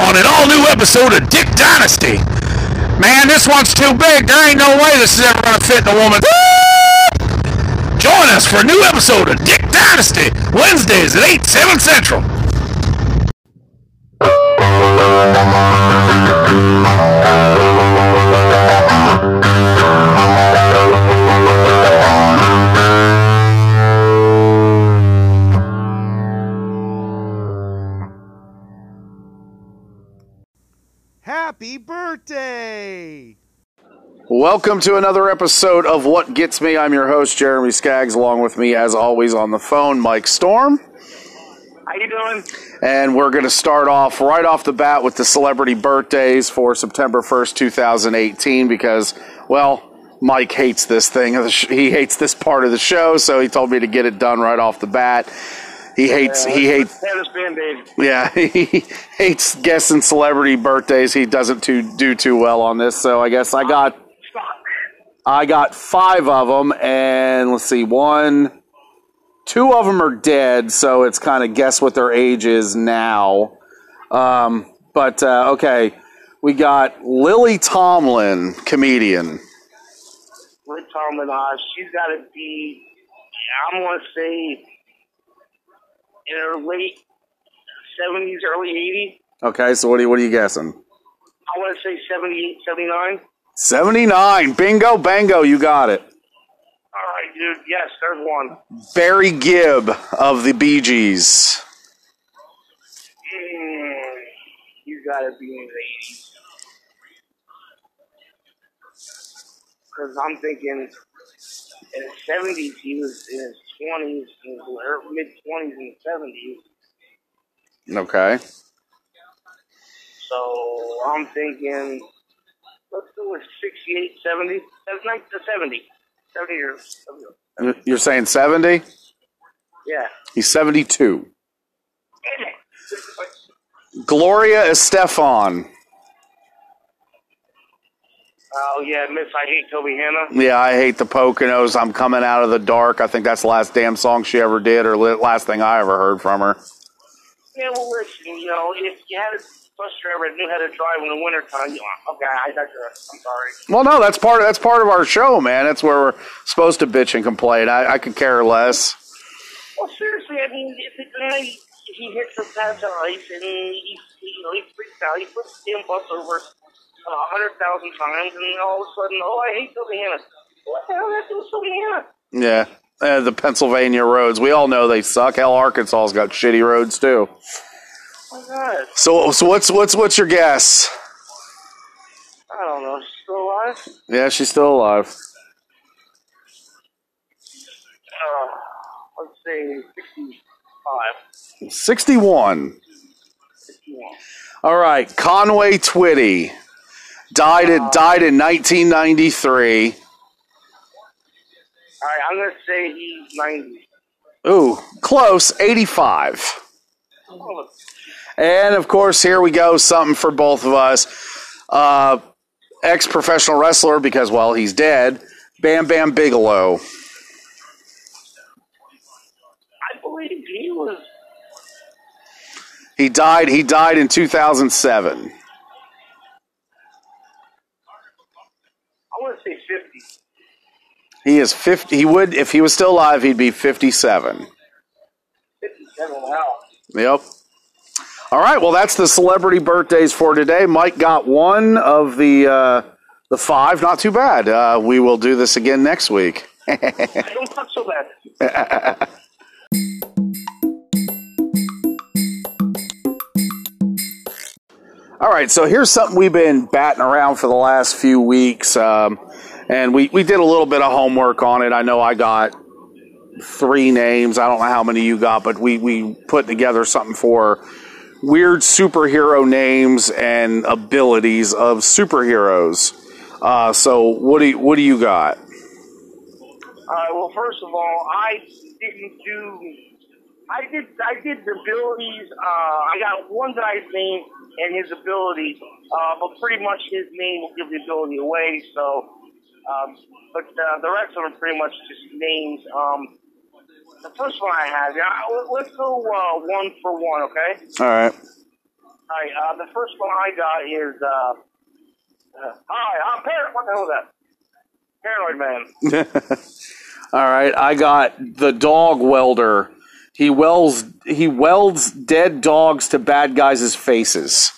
on an all new episode of Dick Dynasty. Man, this one's too big. There ain't no way this is ever going to fit in a woman's. Join us for a new episode of Dick Dynasty, Wednesdays at 8, 7 Central. Welcome to another episode of What Gets Me. I'm your host, Jeremy Skaggs, along with me, as always, on the phone, Mike Storm. How you doing? And we're going to start off right off the bat with the celebrity birthdays for September 1st, 2018, because, well, Mike hates this thing. He hates this part of the show, so he told me to get it done right off the bat. He hates. Uh, he hates. Yeah, he hates guessing celebrity birthdays. He doesn't too, do too well on this. So I guess I got. I got five of them, and let's see, one, two of them are dead. So it's kind of guess what their age is now. Um, but uh, okay, we got Lily Tomlin, comedian. Lily Tomlin, uh, she's got to be, I'm going to say, in her late 70s, early 80s. Okay, so what are you, what are you guessing? I want to say 78, 79. Seventy nine. Bingo, bango. You got it. All right, dude. Yes, there's one. Barry Gibb of the Bee Gees. Mm, he's got to be in the 80s. Because I'm thinking in his 70s, he was in his 20s, mid 20s and 70s. Okay. So I'm thinking, let's do with 68, 70. That's not the 70. 70 years. You're saying 70? Yeah. He's 72. Damn it. Gloria Estefan. Oh, yeah, Miss I Hate Tobyhanna. Yeah, I hate the Poconos. I'm coming out of the dark. I think that's the last damn song she ever did, or last thing I ever heard from her. Yeah, well, listen, you know, if you had a bus driver knew how to drive in the wintertime, you know, okay, I digress. I'm sorry. Well, no, that's part. Of, that's part of our show, man. That's where we're supposed to bitch and complain. I, I could care less. Well, seriously, I mean, if the guy, he hits a patch of ice and he, you know, he freaks out, he puts the damn bus over a hundred thousand times, and all of a sudden, oh, I hate Tobyhanna. What the hell that do with Yeah, uh, the Pennsylvania roads. We all know they suck. Hell, Arkansas's got shitty roads too. Oh. So, so what's what's what's your guess? I don't know. She's still alive? Yeah, she's still alive. Uh, let's say 65. Sixty-one. 61. All right, Conway Twitty died at died in 1993. All right, I'm going to say he's 90. Ooh, close, 85. Oh, And of course, here we go, something for both of us. Uh, Ex professional wrestler, because, well, he's dead. Bam Bam Bigelow. I believe he was. He died. He died in 2007. I want to say 50. He is 50. He would, if he was still alive, he'd be 57. 57, wow. Yep. All right. Well, that's the celebrity birthdays for today. Mike got one of the uh, the five. Not too bad. Uh, we will do this again next week. I don't talk so bad. All right, so here's something we've been batting around for the last few weeks, um, and we, we did a little bit of homework on it. I know I got three names. I don't know how many you got, but we, we put together something for weird superhero names and abilities of superheroes. Uh, so what do you, what do you got? Right. Well, first of all, I didn't do. I did. I did the abilities. Uh, I got one guy's name and his ability, uh, but pretty much his name will give the ability away. So, um, but uh, the rest of them pretty much just names. Um, the first one I have, yeah, let's go uh, one for one, okay? All right. All right, uh, the first one I got is, uh, uh, hi, I'm Parrot. What the hell is that? Paranoid Man. All right, I got the dog welder. He welds he welds dead dogs to bad guys' faces.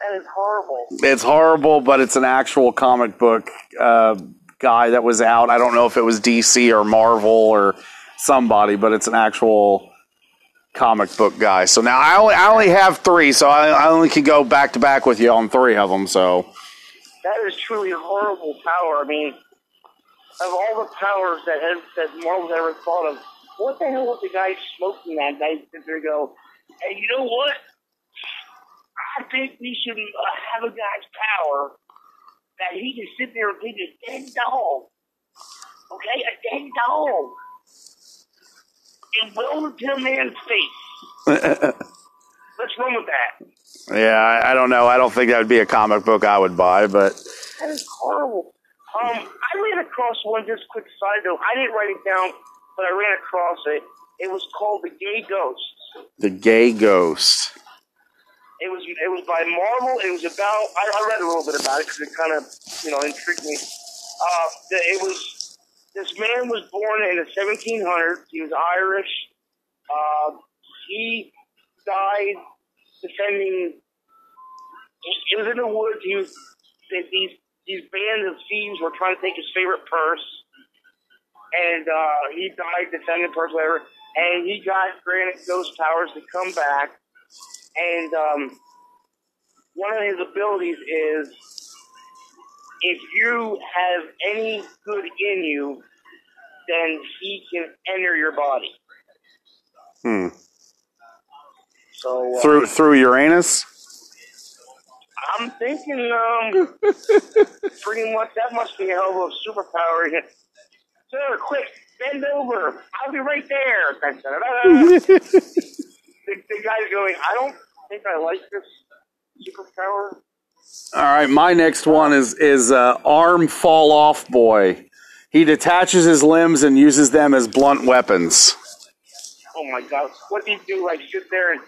That is horrible. It's horrible, but it's an actual comic book uh, guy that was out. I don't know if it was DC or Marvel or somebody, but it's an actual comic book guy. So now I only I only have three, so I, I only can go back to back with you on three of them. So That is truly horrible power. I mean, of all the powers that has, that Marvel's ever thought of, what the hell was the guy smoking that night sit they go, hey, you know what? I think we should uh, have a guy's power that he can sit there and take a dead dog, okay, a dead dog, and weld it to a man's face. What's wrong with that. yeah, I, I don't know. I don't think that would be a comic book I would buy, but That is horrible. Um, I ran across one. Just quick side note. I didn't write it down, but I ran across it. It was called The Gay Ghost. the gay ghost. It was it was by Marvel. It was about. I, I read a little bit about it because it kind of you know intrigued me. Uh, it was this man was born in the 1700s. He was Irish. Uh, he died defending. It was in the woods. He was these these bands of thieves were trying to take his favorite purse, and uh, he died defending the purse, whatever. And he got granted ghost powers to come back. And um, one of his abilities is if you have any good in you, then he can enter your body. Hmm. So uh, Through through Uranus. I'm thinking, um, pretty much that must be a hell of a superpower. Sir, quick, bend over. I'll be right there. The, the guy's going, I don't think I like this superpower. All right, my next one is is uh, arm fall off boy. He detaches his limbs and uses them as blunt weapons. Oh my god, what do you do? Like sit there and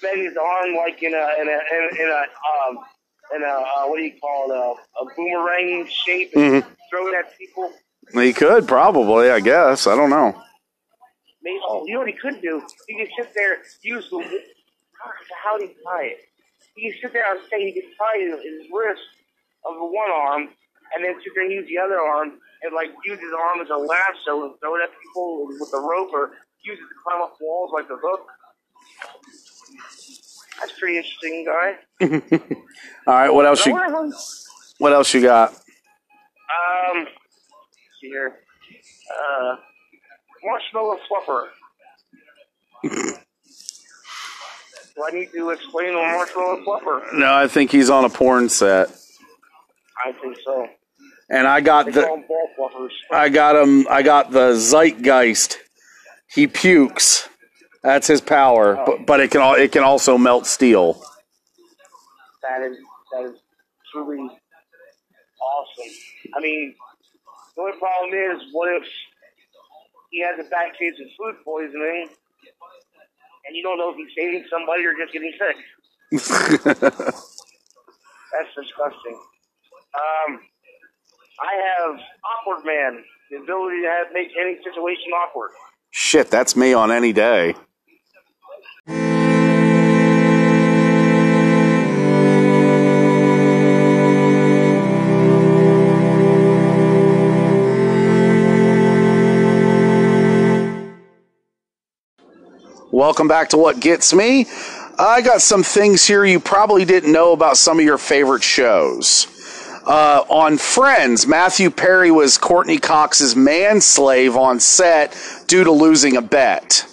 bend his arm like in a in a in, in a um in a uh, what do you call it a, a boomerang shape and throw it at people? He could probably, I guess. I don't know. Maybe, oh, you know what he could do? He could sit there, use the how do you tie it? He could sit there and say he could tie his, wrist of one arm, and then sit there and use the other arm and like use his arm as a lasso and throw it at people with the rope or use it to climb up walls like the hook. That's pretty interesting, guy. All right, what else you what else you got? Um, here. Uh, marshmallow fluffer. Do I need to explain the marshmallow fluffer? No, I think he's on a porn set. I think so. And I got They the ball fluffers. I got him I got the zeitgeist. He pukes. That's his power, oh. but, but it can al- it can also melt steel. That is that is truly awesome. I mean, the only problem is, what if he has a bad case of food poisoning, and you don't know if he's saving somebody or just getting sick? That's disgusting. Um, I have awkward man, the ability to have, make any situation awkward. Shit, that's me on any day. Welcome back to What Gets Me. I got some things here you probably didn't know about some of your favorite shows. Uh, on Friends, Matthew Perry was Courteney Cox's manslave on set due to losing a bet.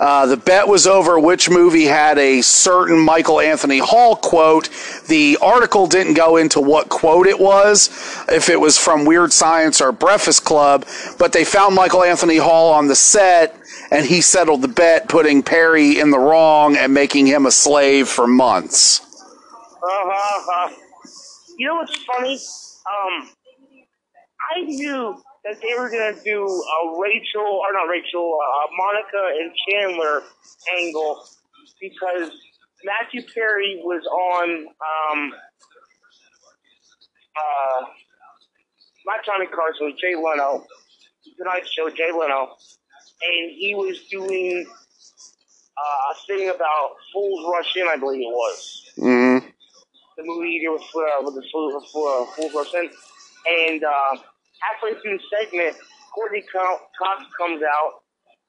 Uh, the bet was over which movie had a certain Michael Anthony Hall quote. The article didn't go into what quote it was, if it was from Weird Science or Breakfast Club, but they found Michael Anthony Hall on the set and he settled the bet, putting Perry in the wrong and making him a slave for months. Uh-huh. You know what's funny? Um, I knew that they were gonna do a Rachel or not Rachel, uh, Monica and Chandler angle because Matthew Perry was on um, uh, not Johnny Carson, Jay Leno, Tonight Show, Jay Leno, and he was doing uh, a thing about Fools Rush In, I believe it was. Mm-hmm. The movie he did with, uh, with the Fools, uh, Fools Rush In. And uh, halfway through the segment, Courteney Co- Cox comes out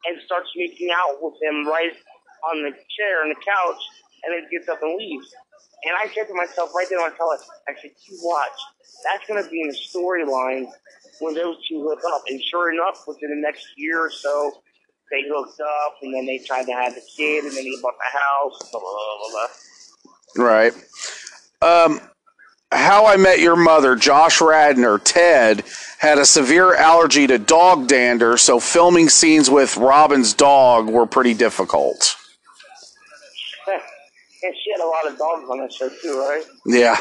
and starts making out with him right on the chair on the couch, and then gets up and leaves. And I said to myself right there on television, I said, you watch. That's going to be in the storyline when those two hook up. And sure enough, within the next year or so, they hooked up, and then they tried to have the kid, and then he bought the house, blah, blah, blah. Right. Um, How I Met Your Mother, Josh Radnor, Ted, had a severe allergy to dog dander, so filming scenes with Robin's dog were pretty difficult. and she had a lot of dogs on that show, too, right? Yeah.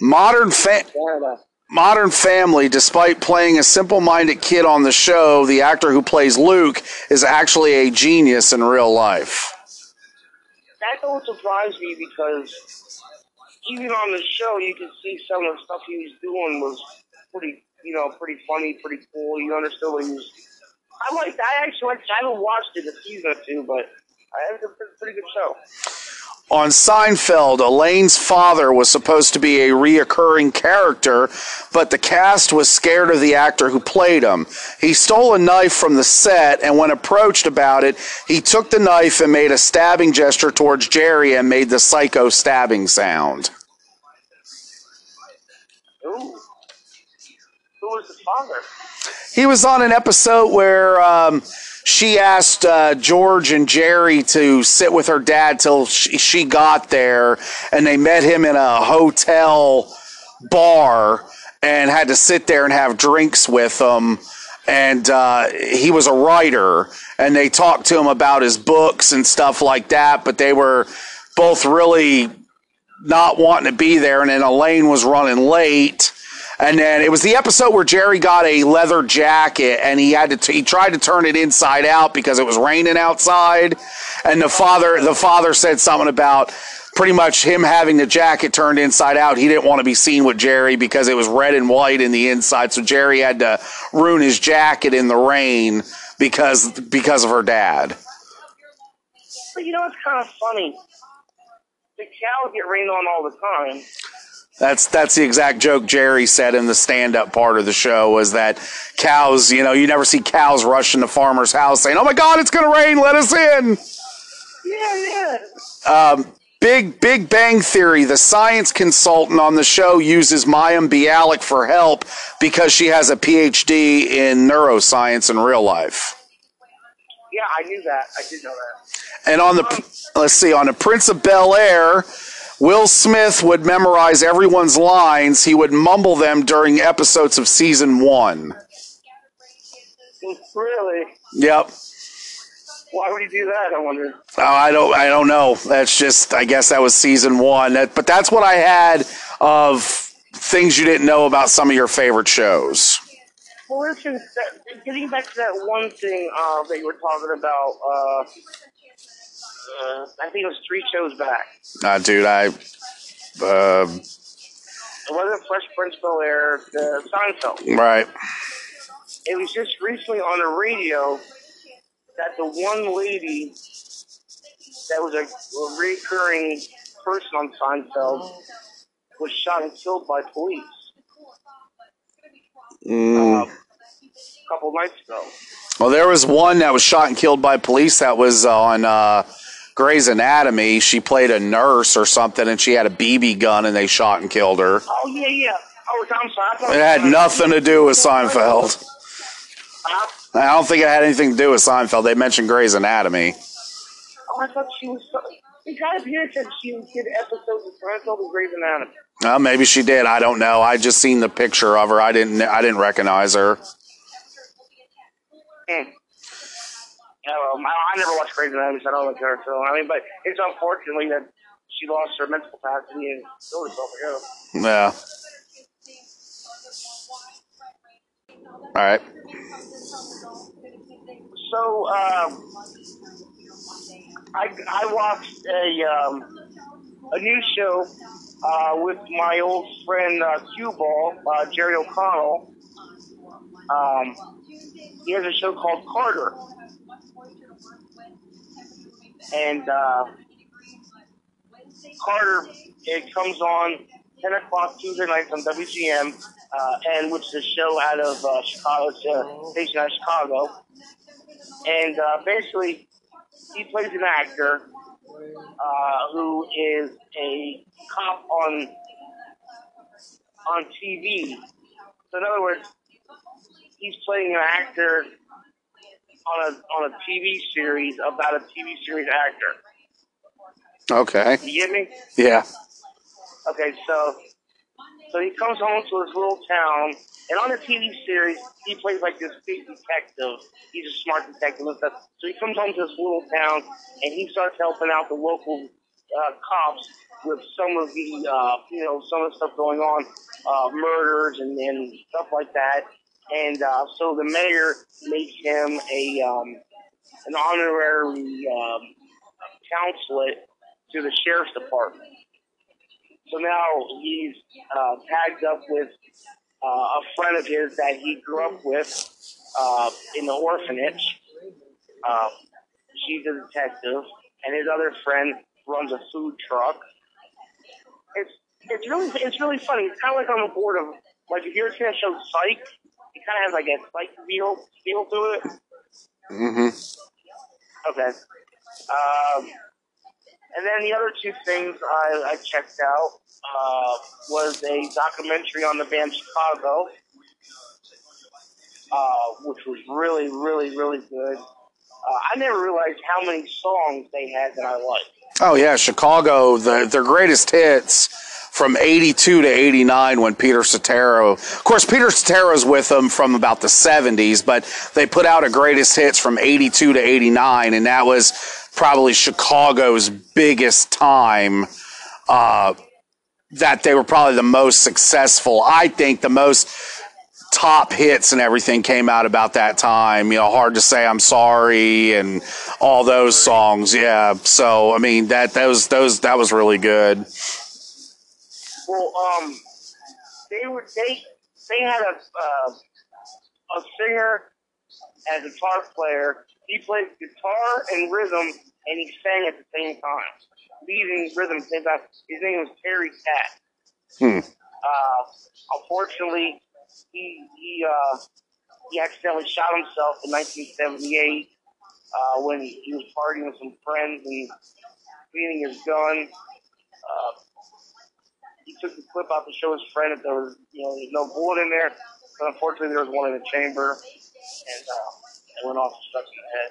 Modern fa- Canada. Modern Family, despite playing a simple minded kid on the show, the actor who plays Luke is actually a genius in real life. That don't surprise me because even on the show, you can see some of the stuff he was doing was pretty, you know, pretty funny, pretty cool. You understood what he was. I liked. I actually. I haven't watched it a season or two, but I was a pretty good show. On Seinfeld, Elaine's father was supposed to be a reoccurring character, but the cast was scared of the actor who played him. He stole a knife from the set, and when approached about it, he took the knife and made a stabbing gesture towards Jerry and made the psycho stabbing sound. Ooh, who was the father? He was on an episode where um, she asked uh, George and Jerry to sit with her dad till she, she got there, and they met him in a hotel bar and had to sit there and have drinks with him. And uh, he was a writer, and they talked to him about his books and stuff like that. But they were both really not wanting to be there, and then Elaine was running late. And then it was the episode where Jerry got a leather jacket and he had to t- he tried to turn it inside out because it was raining outside. And the father the father said something about pretty much him having the jacket turned inside out. He didn't want to be seen with Jerry because it was red and white in the inside. So Jerry had to ruin his jacket in the rain because because of her dad. But you know what's kind of funny? The cows get rained on all the time. That's that's the exact joke Jerry said in the stand-up part of the show was that cows, you know, you never see cows rush into farmer's house saying, "Oh my God, it's going to rain, let us in." Yeah, yeah. Um, Big Big Bang Theory, the science consultant on the show uses Mayim Bialik for help because she has a PhD in neuroscience in real life. Yeah, I knew that. I did know that. And on the let's see, on the Prince of Bel Air, Will Smith would memorize everyone's lines. He would mumble them during episodes of season one. Really? Yep. Why would he do that? I wonder. Oh, I don't. I don't know. That's just. I guess that was season one. That, but that's what I had of things you didn't know about some of your favorite shows. Well, listen, that, getting back to that one thing uh, that you were talking about, uh, uh, I think it was three shows back. Uh, dude, I. Uh, It wasn't Fresh Prince Bel Air, the Seinfeld. right. It was just recently on the radio that the one lady that was a, a recurring person on Seinfeld was shot and killed by police Mm. uh, a couple nights ago. Well, there was one that was shot and killed by police. That was on uh, Grey's Anatomy. She played a nurse or something, and she had a BB gun, and they shot and killed her. Oh, yeah, yeah. Oh, I'm sorry. I It had nothing to do with Seinfeld. Huh? I don't think it had anything to do with Seinfeld. They mentioned Grey's Anatomy. Oh, I thought she was. So, it kind of appeared that she did episodes of Seinfeld and Grey's Anatomy. Uh, maybe she did. I don't know. I just seen the picture of her. I didn't. I didn't recognize her. Hmm. Yeah, well, I, I never watched Grey's Anatomy, so I don't like her. So I mean, but it's unfortunately that she lost her mental capacity and killed herself. Yeah. Yeah. All right. So, um, I, I watched a um, a new show uh, with my old friend uh, Cue Ball, uh, Jerry O'Connell. Um, he has a show called Carter, and uh, Carter it comes on 10 o'clock Tuesday nights on WGN, uh, and which is a show out of uh, Chicago, a station out of Chicago. And uh, basically, he plays an actor uh, who is a cop on on TV. So in other words, he's playing an actor on a on a TV series about a TV series actor. Okay. You get me? Yeah. Okay, so so he comes home to his little town, and on the TV series, he plays like this big detective. He's a smart detective and stuff. So he comes home to this little town, and he starts helping out the local uh, cops with some of the, uh, you know, some of the stuff going on, uh, murders and, and stuff like that. And uh, so the mayor makes him a um, an honorary um, counselate to the sheriff's department. So now he's uh, tagged up with uh, a friend of his that he grew up with uh, in the orphanage. Uh, she's a detective, and his other friend runs a food truck. It's it's really it's really funny. It's kind of like on the board of like if you're that show Psych, it kind of has like a Psych feel feel to it. Mm-hmm. Okay. Um, and then the other two things I, I checked out uh, was a documentary on the band Chicago, uh, which was really, really, really good. Uh, I never realized how many songs they had that I liked. Oh yeah, Chicago. The their greatest hits from '82 to '89 when Peter Cetera. Of course, Peter Cetera's with them from about the '70s, but they put out a greatest hits from '82 to '89, and that was probably Chicago's biggest time. Uh, that they were probably the most successful. I think the most top hits and everything came out about that time. You know, hard to say I'm sorry and all those songs. Yeah. So I mean that those those that was really good. Well, um, they were they they had a uh, a singer and a guitar player. He played guitar and rhythm, and he sang at the same time, leading rhythm at the same time. His name was Terry Kath. Hmm. Uh, unfortunately, he he uh, he accidentally shot himself in 1978 uh, when he was partying with some friends and cleaning his gun. Uh, he took the clip out to show his friend that there was you know there's no bullet in there, but unfortunately there was one in the chamber, and uh, it went off and stuck in the head.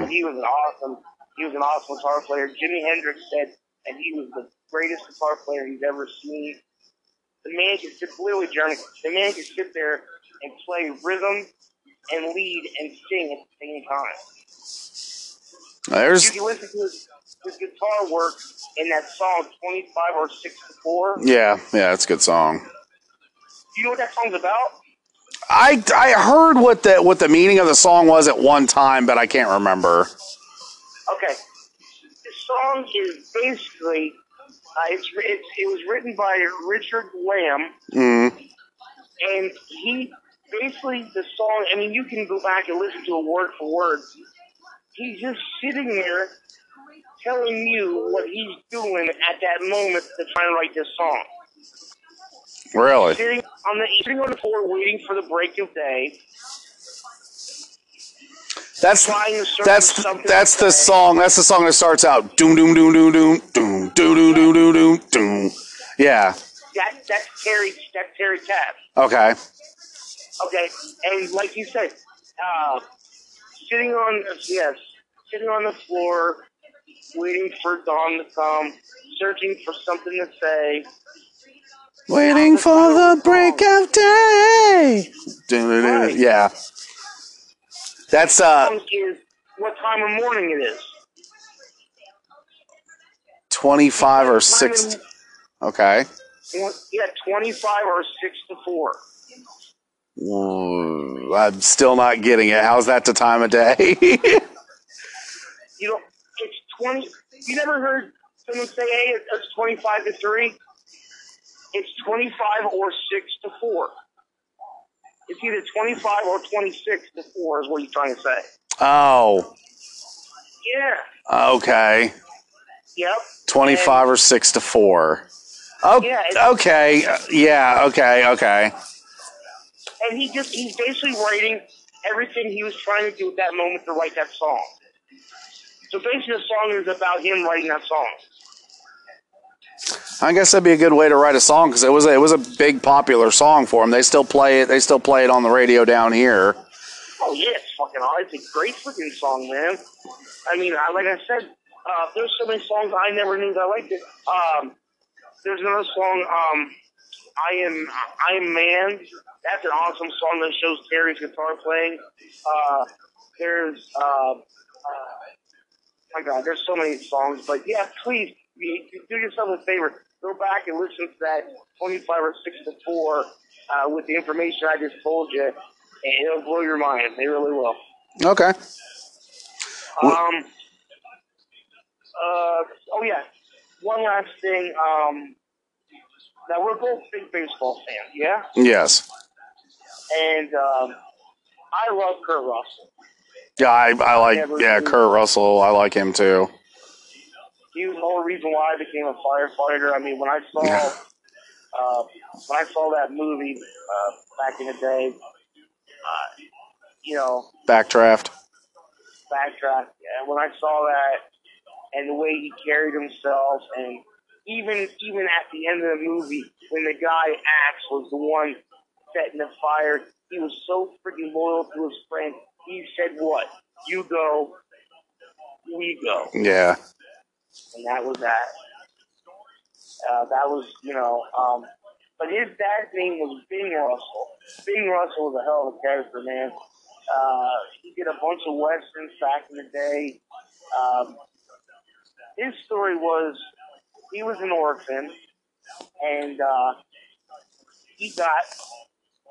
But he was an awesome he was an awesome guitar player. Jimi Hendrix said that he was the greatest guitar player he's ever seen. The man could sit literally Jeremy, the man could sit there and play rhythm and lead and sing at the same time. There's You can listen to his, his guitar work in that song 25 or 64. yeah yeah it's a good song. Do you know what that song's about? I I heard what the what the meaning of the song was at one time, but I can't remember. Okay. The song is basically, uh, it's, it's, it was written by Richard Lamm, Mm. and he basically the song. I mean, you can go back and listen to it word for word. He's just sitting there telling you what he's doing at that moment to try to write this song. Really? Sitting on the sitting on the floor, waiting for the break of day. That's Trying to search that's that's the song. That's the song that starts out doom doom doom doom doom doom doom doom doom doom doom doom. Yeah. That that's Terry. That's Terry Kath. Okay. Okay, and like you said, uh, sitting on yes, sitting on the floor, waiting for dawn to come, searching for something to say. Waiting for the break of day. Right. Yeah. That's uh what time of morning it is. twenty five or six. Okay. Yeah, twenty-five or six to four. Mm, I'm still not getting it. How's that the time of day? You don't twenty. You never heard someone say, "Hey, it's twenty-five to three." It's twenty-five or six to four. It's either twenty-five or twenty-six to four, is what you're trying to say. Oh, Yeah. okay. Yep. 25 or 6 to 4. Oh, Yeah, okay. Yeah, okay, okay. and he just he's basically writing everything he was trying to do at that moment to write that song. So basically, the song is about him writing that song. I guess that'd be a good way to write a song because it was a, it was a big popular song for them. They still play it. They still play it on the radio down here. Oh yeah, it's fucking awesome. It's a great freaking song, man. I mean, I, like I said, uh, there's so many songs I never knew that I liked it. Um, there's another song, um, I am I am man. That's an awesome song that shows Terry's guitar playing. Uh, there's uh, uh, my God, there's so many songs, but yeah, please do yourself a favor. Go back and listen to that 25 or 6 to 4 uh, with the information I just told you, and it'll blow your mind. They really will. Okay. Um. Uh. Oh yeah. One last thing. Um. Now we're both big baseball fans, yeah, Yes. and um, I love Kurt Russell. Yeah, I, I like yeah Kurt Russell. I like him too. He was the whole reason why I became a firefighter. I mean, when I saw uh, when I saw that movie uh, back in the day, uh, you know, Backdraft. Backdraft. And when I saw that and the way he carried himself, and even even at the end of the movie, when the guy Axe was the one setting the fire, he was so freaking loyal to his friend. He said, "What? You go, we go," Yeah. and that was that. Uh, that was, you know, um, but his dad's name was Bing Russell. Bing Russell was a hell of a character, man. Uh, he did a bunch of westerns back in the day. Um, his story was he was an orphan, and uh, he got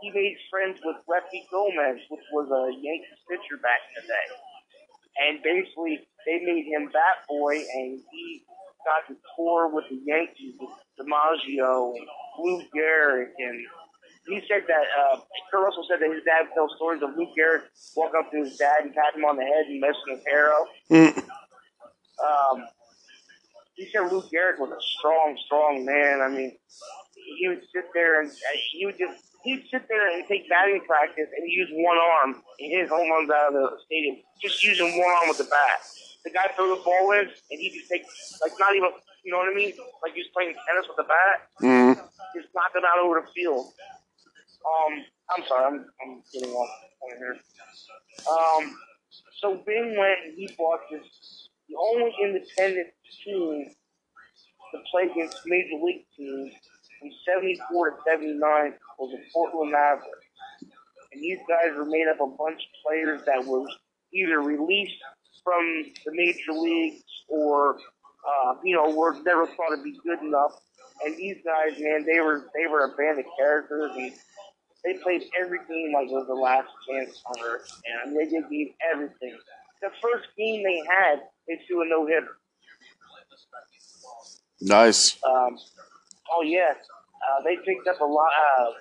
he made friends with Lefty Gomez, which was a Yankees pitcher back in the day. And basically, they made him Bat Boy, and he got to tour with the Yankees, with DiMaggio and Lou Gehrig, and he said that uh, Kurt Russell said that his dad tells stories of Lou Gehrig walk up to his dad and pat him on the head and messing his hair up. Um, he said Lou Gehrig was a strong, strong man. I mean, he would sit there and uh, he would just he'd sit there and take batting practice and use one arm and hit home runs out of the stadium just using one arm with the bat. The guy threw the ball in and he just take like not even you know what I mean like he was playing tennis with the bat. Mm. Just knock it out over the field. Um, I'm sorry, I'm I'm getting off point here. Um, so Bing went and he bought this the only independent team to play against major league teams from 74 to 79 was the Portland Mavericks. And these guys were made up of a bunch of players that was either released from the major leagues or, uh, you know, were never thought to be good enough. And these guys, man, they were they were a band of characters, and they played every game like it was the last chance on earth. And I mean, they just gave everything. The first game they had, they threw a no hitter. Nice. Um, oh yes, uh, they picked up a lot. Uh,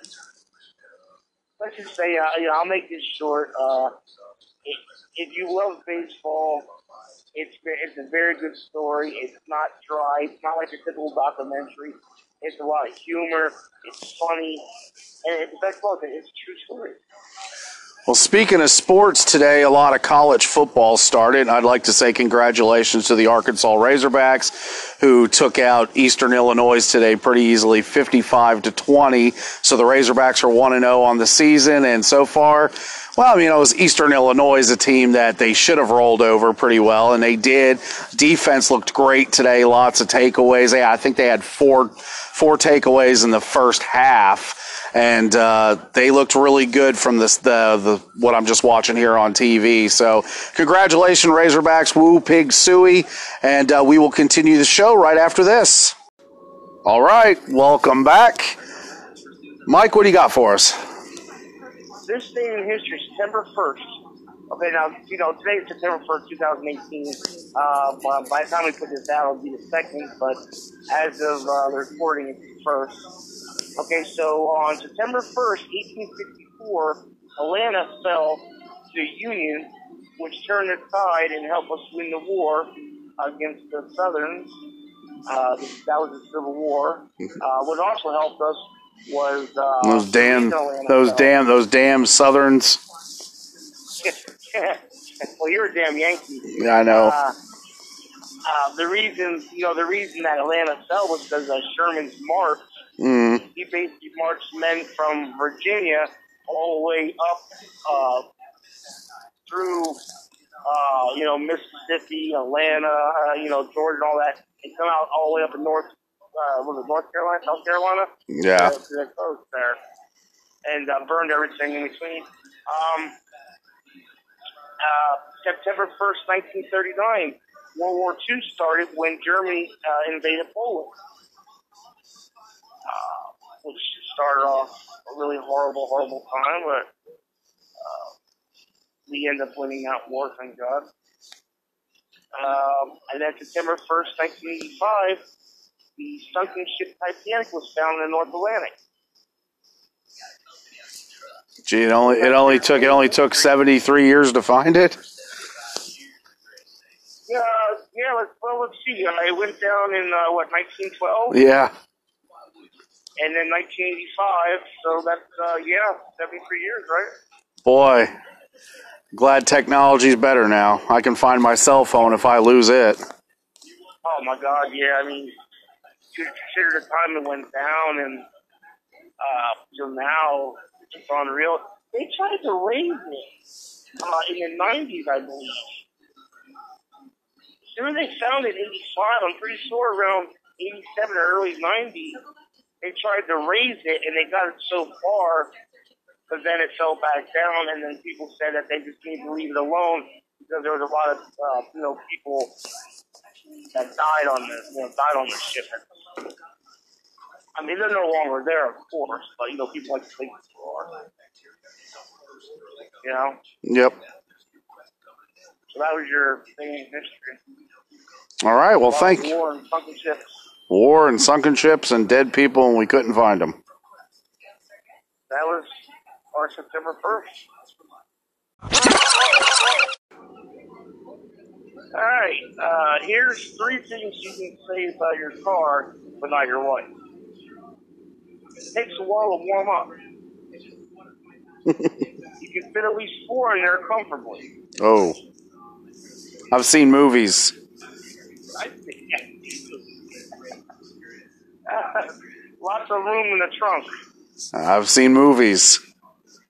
let's just say, uh, you know, I'll make this short. Uh, if, if you love baseball, it's it's a very good story. It's not dry. It's not like a typical documentary. It's a lot of humor. It's funny, and it's best part. It's a true story. Well, speaking of sports today, a lot of college football started. I'd like to say congratulations to the Arkansas Razorbacks who took out Eastern Illinois today pretty easily, 55 to 20. So the Razorbacks are 1 and 0 on the season and so far, well, you know, it was Eastern Illinois is a team that they should have rolled over pretty well and they did. Defense looked great today, lots of takeaways. Yeah, I think they had four four takeaways in the first half and uh, they looked really good from this the the what I'm just watching here on TV. So congratulations, Razorbacks, woo pig suey, and uh, we will continue the show right after this. All right, welcome back, Mike. What do you got for us? This day in history, September 1st, Okay, now, you know, today is September 1st, 2018. Uh, by by the time we put this out, it'll be the second, but as of uh, the recording, it's the first. Okay, so on September 1st, 1864, Atlanta fell to the Union, which turned its tide and helped us win the war against the Southerns. Uh, that was the Civil War. Uh, what also helped us was uh, Those damn, the those fell- damn, those damn Southerns. well, you're a damn Yankee. Yeah, I know. Uh, uh, the reason, you know, the reason that Atlanta fell was because of Sherman's march. Mm, He basically marched men from Virginia all the way up uh, through, uh, you know, Mississippi, Atlanta, uh, you know, Georgia, and all that, and come out all the way up in North, uh, was it North Carolina, South Carolina? yeah. to the coast there, and uh, burned everything in between. Um, uh, September 1st, 1939, World War II started when Germany uh, invaded Poland, uh, which started off a really horrible, horrible time, but uh, we ended up winning that war, thank God. Um, and then September 1st, 1985, the sunken ship Titanic was found in the North Atlantic. Gee, it only it only took it only took seventy three years to find it. Yeah, yeah. Let's, well, let's see. I went down in uh, what 1912, Yeah. And then 1985. So that's uh, yeah, 73 years, right? Boy, glad technology's better now. I can find my cell phone if I lose it. Oh my God, yeah. I mean, you consider the time it went down, and uh, till now, it's unreal. They tried to raise it uh, in the 90s, I believe. Soon they found it in 85. I'm pretty sure around 87 or early 90s. They tried to raise it, and they got it so far, but then it fell back down. And then people said that they just need to leave it alone because there was a lot of uh, you know people that died on the you know died on the ship. I mean, they're no longer there, of course, but you know, people like to think they are. You know, Yep. so that was your thing in history. All right. Well, thank war and sunken ships. War and sunken ships and dead people, and we couldn't find them. That was our September first. All right. Uh, here's three things you can say about your car, but not your wife. It takes a while to warm up. you can fit at least four in there comfortably. Oh, I've seen movies. I. Lots of room in the trunk. I've seen movies.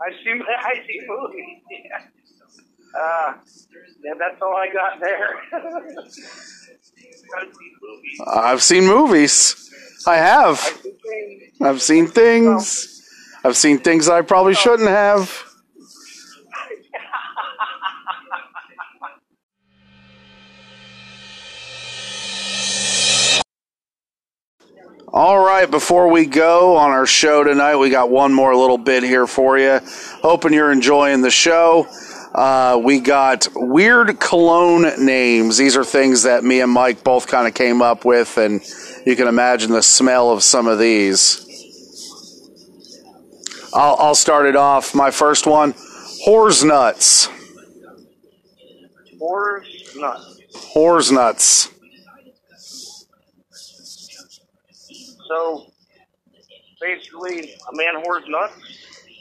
I see. I see movies. Yeah. Uh, yeah, that's all I got there. I see movies. I've seen movies. I I have. I've seen things. I've seen things I probably shouldn't have. All right, before we go on our show tonight, we got one more little bit here for you. Hoping you're enjoying the show. Uh, we got weird cologne names. These are things that me and Mike both kind of came up with, and you can imagine the smell of some of these. I'll, I'll start it off. My first one, whores nuts. Horse nuts. Whores nuts. So basically, a man whores nuts.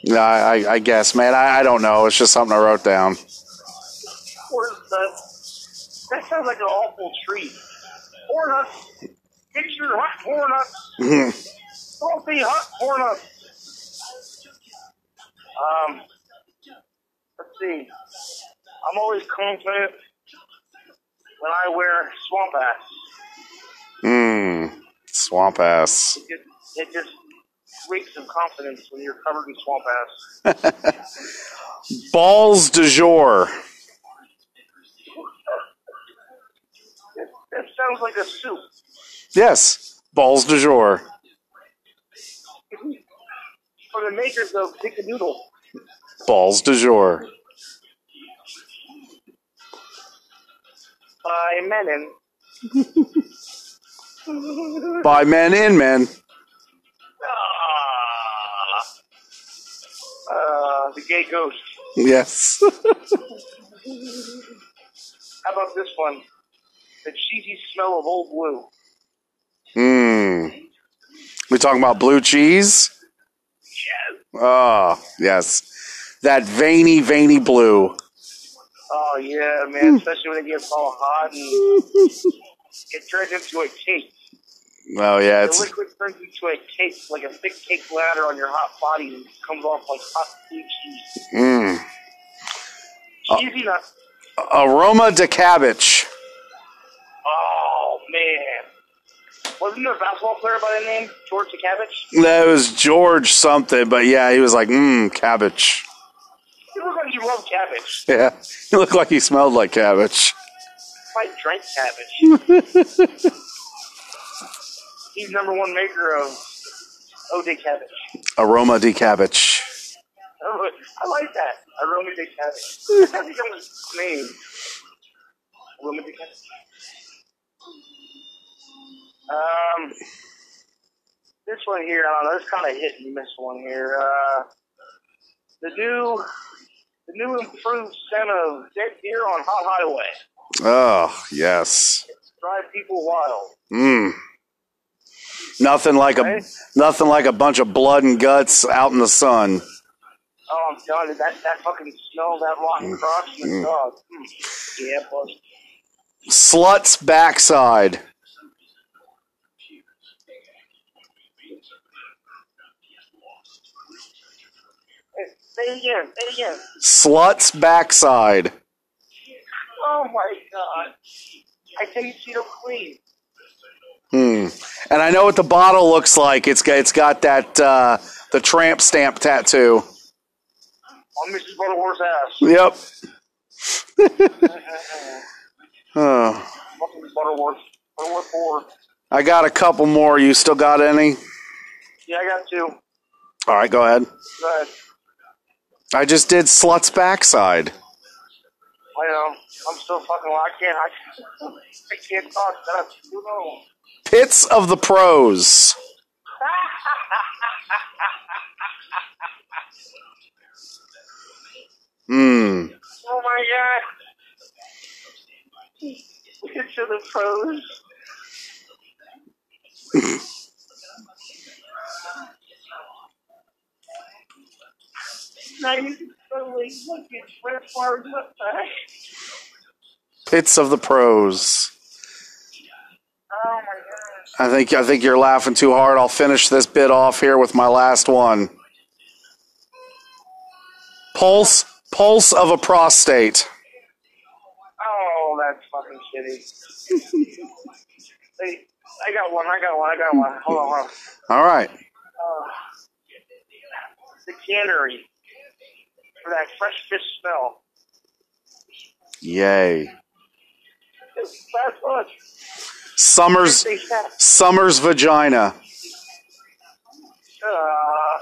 Yeah, I, I, guess, man. I, I don't know. It's just something I wrote down. Whores nuts. That sounds like an awful treat. Whore nuts. Picture hot whore nuts. Salty hot whore nuts. Um, let's see. I'm always confident when I wear swamp ass. Mmm. Swamp ass. It just, it just reeks of confidence when you're covered in swamp ass. Balls du jour. It, it sounds like a soup. Yes. Balls du jour. For the makers of Dick a Noodle. Balls du jour. by Mennen. By men in men. Ah. Uh, the gay ghost. Yes. How about this one? The cheesy smell of old blue. Hmm. We talking about blue cheese? Yes. Oh, yes. That veiny, veiny blue. Oh yeah, man. Especially when it gets all hot and it turns into a cake. Oh, yeah. The It's liquid turns into a cake, like a thick cake ladder on your hot body, and comes off like hot blue cheese. mm. Cheesy nut. aroma de cabbage. Oh man. Wasn't there a basketball player by the name George de Cabbage? That was George something, but yeah, he was like, mmm, cabbage. You look like you love cabbage. Yeah, he looked like he smelled like cabbage. I drank cabbage. He's number one maker of Ode cabbage. Aroma de cabbage. I like that. Aroma de cabbage. I think that his name. Aroma de cabbage. Um, this one here, I don't know. This kind of hit and miss one here. Uh, the new, the new improved scent of dead deer on Hot Highway Oh, yes. drive people wild. Mmm. Nothing like a nothing like a bunch of blood and guts out in the sun. Oh, I'm telling you, that, that fucking smell, that rotten crotch, and the dog. Mm. Yeah, bud. Slut's backside. Say it again. Say it again. Slut's backside. Oh my god. I tell you, see them clean. Hmm. And I know what the bottle looks like. It's got it's got that uh, the tramp stamp tattoo. On Mrs. Butterworth's ass. Yep. oh, Butterworth. Butterworth 4. I got a couple more. You still got any? Yeah, I got two. All right, go ahead. Go ahead. I just did slut's backside. I know. I'm still fucking. I can't. I, I can't talk. That's too long. Pits of the pros. Hmm. Oh my god. Get to the pros. now you can totally look at Brett Favre's mustache. Pits of the pros. I think I think you're laughing too hard. I'll finish this bit off here with my last one. Pulse pulse of a prostate. Oh, that's fucking shitty. hey, I got one. I got one. I got one. Hold on. Hold on. All right. Uh, the cannery for that fresh fish smell. Yay. It's fast lunch. Summer's Summer's vagina. Uh,